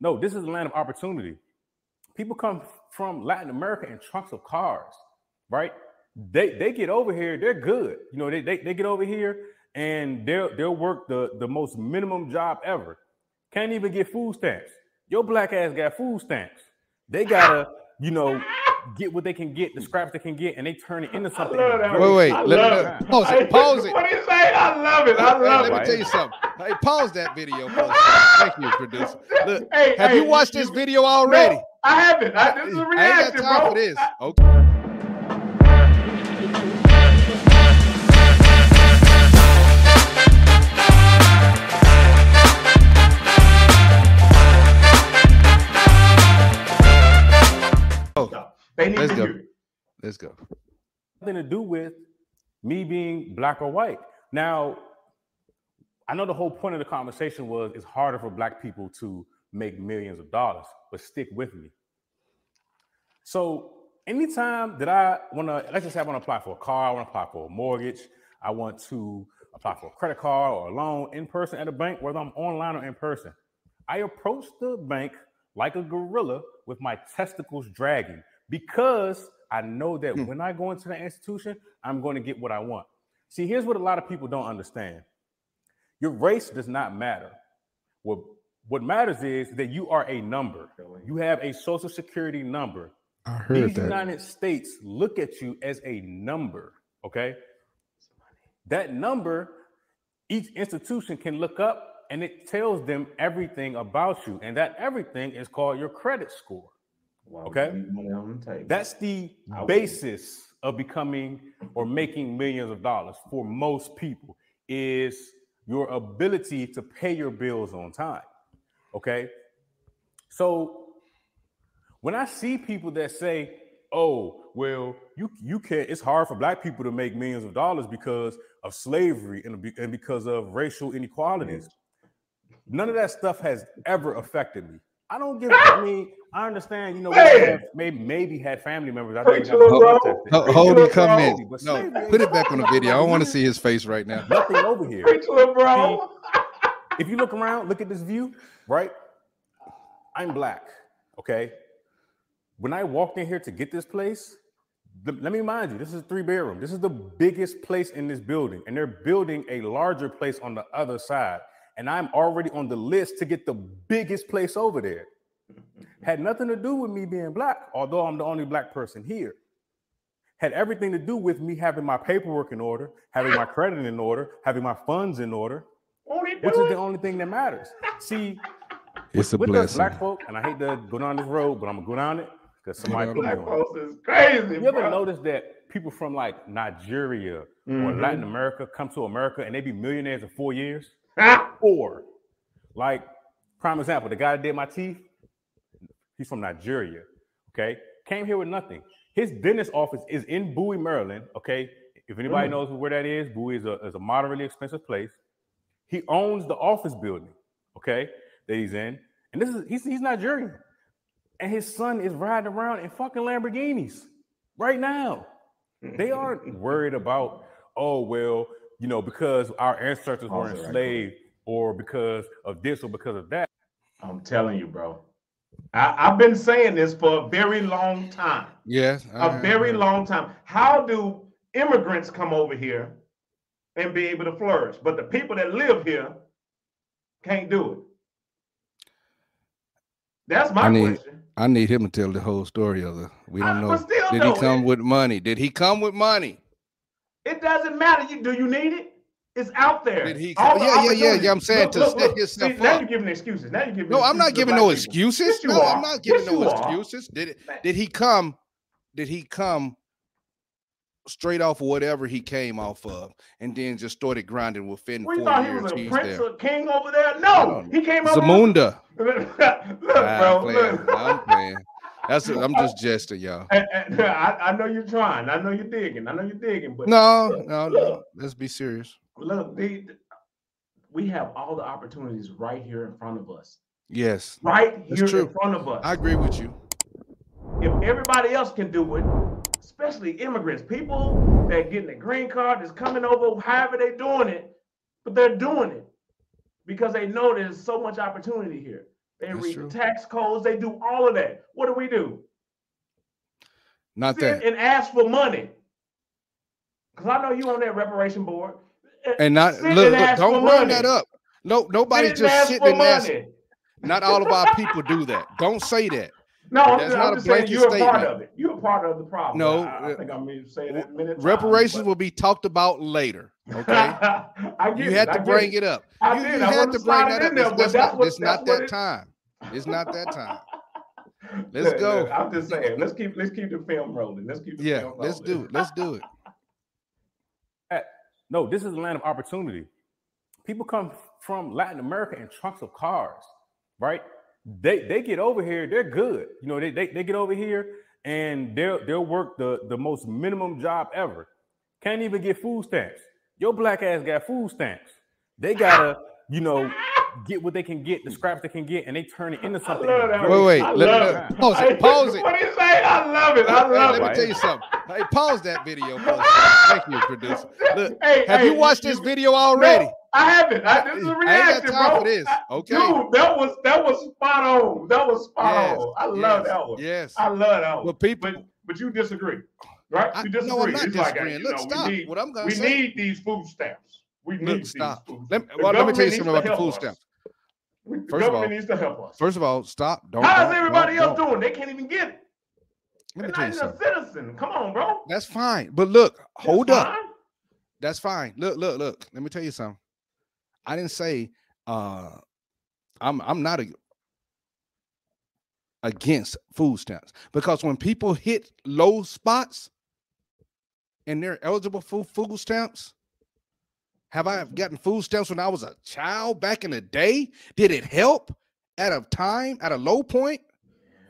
No, this is a land of opportunity. People come from Latin America in trunks of cars, right? They they get over here, they're good. You know, they, they, they get over here and they'll they'll work the, the most minimum job ever. Can't even get food stamps. Your black ass got food stamps. They gotta, you know, get what they can get, the scraps they can get, and they turn it into something. Wait, wait, let, let, pause it. Pause it. What do you say? I love it. I love hey, it. Let me tell you something. Hey, pause that video. For Thank you, producer. Look, Hey, have hey, you watched you- this video already? No, I haven't. I, this is a I ain't got time bro. for this. Okay. Let's go. nothing to do with me being black or white. Now, I know the whole point of the conversation was it's harder for black people to make millions of dollars, but stick with me. So, anytime that I want to, let's just say I want to apply for a car, I want to apply for a mortgage, I want to apply for a credit card or a loan in person at a bank, whether I'm online or in person, I approach the bank like a gorilla with my testicles dragging because I know that hmm. when I go into the institution, I'm going to get what I want. See, here's what a lot of people don't understand your race does not matter. What, what matters is that you are a number, you have a social security number. I heard These United States look at you as a number, okay? That number, each institution can look up and it tells them everything about you. And that everything is called your credit score. Okay. money on the table. That's the basis of becoming or making millions of dollars for most people is your ability to pay your bills on time. Okay? So when I see people that say, "Oh, well, you you can't it's hard for black people to make millions of dollars because of slavery and, and because of racial inequalities." None of that stuff has ever affected me. I don't give. I mean, I understand. You know, we have maybe maybe had family members. I know we Preach have to it, been bro. protesting. Ho- Preach hold to your it, bro. comment. No, put it back on the video. I don't want to see his face right now. Nothing over here. Preach bro. if you look around, look at this view, right? I'm black, okay? When I walked in here to get this place, the- let me remind you, this is a three bedroom. This is the biggest place in this building, and they're building a larger place on the other side. And I'm already on the list to get the biggest place over there. Had nothing to do with me being black, although I'm the only black person here. Had everything to do with me having my paperwork in order, having my credit in order, having my funds in order, Won't he do which is the only thing that matters. See, It's a with us blessing. black folk, and I hate to go down this road, but I'm gonna go down it because somebody down put me Black on. folks is crazy, You ever bro. notice that people from like Nigeria or Mhm. Latin America come to America and they be millionaires in four years? Four. Like, prime example, the guy that did my teeth, he's from Nigeria. Okay, came here with nothing. His dentist office is in Bowie, Maryland. Okay, if anybody Mm. knows where that is, Bowie is a, is a moderately expensive place. He owns the office building. Okay, that he's in, and this is he's, he's Nigerian, and his son is riding around in fucking Lamborghinis right now. They aren't worried about, oh, well, you know, because our ancestors were Pause right enslaved or because of this or because of that. I'm telling you, bro. I, I've been saying this for a very long time. Yes. A very long time. How do immigrants come over here and be able to flourish? But the people that live here can't do it. That's my I need- question. I need him to tell the whole story of the. We don't know. still Did though, he come it- with money? Did he come with money? It doesn't matter. You do you need it? It's out there. Did he All come- the yeah, yeah, yeah, yeah. I'm saying to set yourself See, Now up. you're giving excuses. Now you're giving. No, I'm not excuses giving no people. excuses. Yes, no, are. I'm not giving Yes, no you are. excuses. Did it? Did he come? Did he come straight off of whatever he came off of, and then just started grinding within We four thought he years? was a prince there. or king over there. No, he came up. Zamunda. look, Nah, bro. I'm playing. Look. I'm playing. That's. I'm just jesting, y'all. I, I know you're trying. I know you're digging. I know you're digging. But No, look, no, look, no. Let's be serious. Look, we have all the opportunities right here in front of us. Yes, Right here in front of us. I agree with you. if everybody else can do it, especially immigrants, people that getting a green card that's coming over, however they're doing it, but they're doing it because they know there's so much opportunity here. They That's read true. tax codes. They do all of that. What do we do? Not Sit that. and ask for money. Because I know you on that reparation board. Uh, And not sit look, and look don't bring money. that up. No, nobody Sit just sitting and ask. Not all of our people do that. Don't say that. No, I'm That's not I'm a just saying blanket you're a part of it. You're a part of the problem. No, I, I uh, think I'm mean to say that many times, Reparations but- will be talked about later. Okay. I get You had I to get bring it. it up. I You, did. you I had wanted to to bring that up. there, It's, that's that's not, what- it's not that it- time. It's not that time. Let's Look, go. look, I'm just saying. Let's keep let's keep the film rolling. Let's keep the Yeah, film let's do it. Let's do it. No, this is a land of opportunity. People come from Latin America in trunks of cars, right? They they get over here, they're good. You know, they they, they get over here and they'll they'll work the, the most minimum job ever. Can't even get food stamps. Your black ass got food stamps. They gotta, you know, get what they can get, the scraps they can get, and they turn it into I something. love that. Wait, wait, I let- love let- it. pause it, pause it. What do you say? I love it. I Hey, love let me tell you something. Hey, pause that video. For a. Thank you, producer. Look, Hey, have hey, you watched this video already? No, I haven't. I, this is a I ain't reaction, got time bro. for this. Okay. Dude, that was that was spot on. That was spot Yes, on. I love that one. Yes. I love that one. But people, But but you disagree, right? I, You disagree. no, I'm not It's like, disagreeing. you Look, know, stop. We need, what I'm gonna we need these food stamps. We need Look, these stop. food Let me, The well, let me tell you something about the food us. stamps. The First of government all- needs to help us. First of all, stop. Don't. How's everybody don't- else don't. doing? They can't even get it. Let me They're tell not you even a something. citizen. Come on, bro. That's fine. But look, That's hold up. That's fine. Look, look, look. Let me tell you something. I didn't say uh I'm I'm not a, against food stamps because when people hit low spots and they're eligible for food stamps, have I gotten food stamps when I was a child back in the day? Did it help at a time at a low point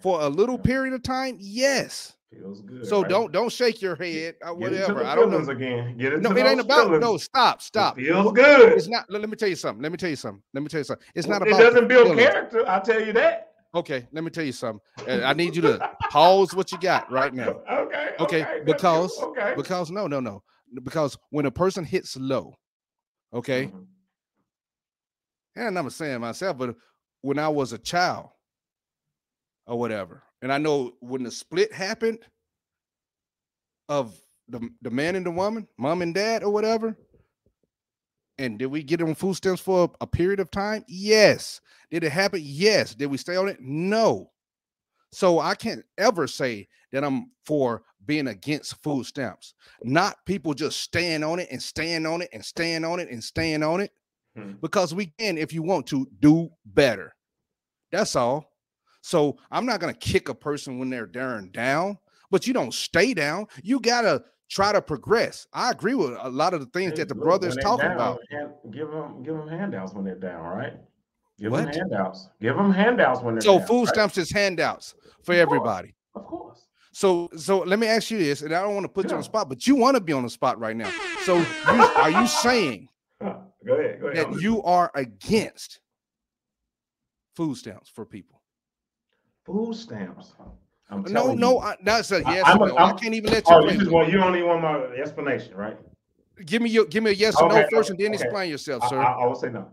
for a little period of time? Yes. Feels good. So right? don't don't shake your head or Get into whatever. I don't know. again. Get No, into it ain't about feelings. no. Stop, stop. It feels good. It's not. Let me tell you something. Let me tell you something. Let me tell you something. It's not it about. the doesn't build feelings. character. I'll tell you that. Okay, let me tell you something. Uh, I need you to pause what you got right now. Okay. Okay, you. because- okay. Because no, no, no. Because when a person hits low, okay, Mhm. and I'm saying myself, but when I was a child or whatever, and I know when the split happened of the, the man and the woman, mom and dad or whatever, and did we get on food stamps for a, period of time? Yes. Did it happen? Yes. Did we stay on it? No. So I can't ever say that I'm for being against food stamps. Not people just staying on it and staying on it and staying on it and staying on it Hmm. because we can, if you want to, do better. That's all. So I'm not gonna kick a person when they're down down, but you don't stay down. You gotta try to progress. I agree with a lot of the things Hey, that the brothers talking down, about. give them give them handouts when they're down, right? Give them handouts. Give them handouts when they're So down. food right? stamps is handouts for Of course. everybody. Of course. So so let me ask you this, and I don't want to put you on the spot, but you want to be on the spot right now. So you, are you saying Huh, Go ahead. Go ahead. that you are against food stamps for people? food stamps. I'm No, no, you. I, that's a I- yes I'm or a- no. I I'm- can't even let you. Oh, you just want you only want my explanation, right? Give me your give me a yes or no Okay, first, and then okay. explain yourself, I, sir. I, I will say no.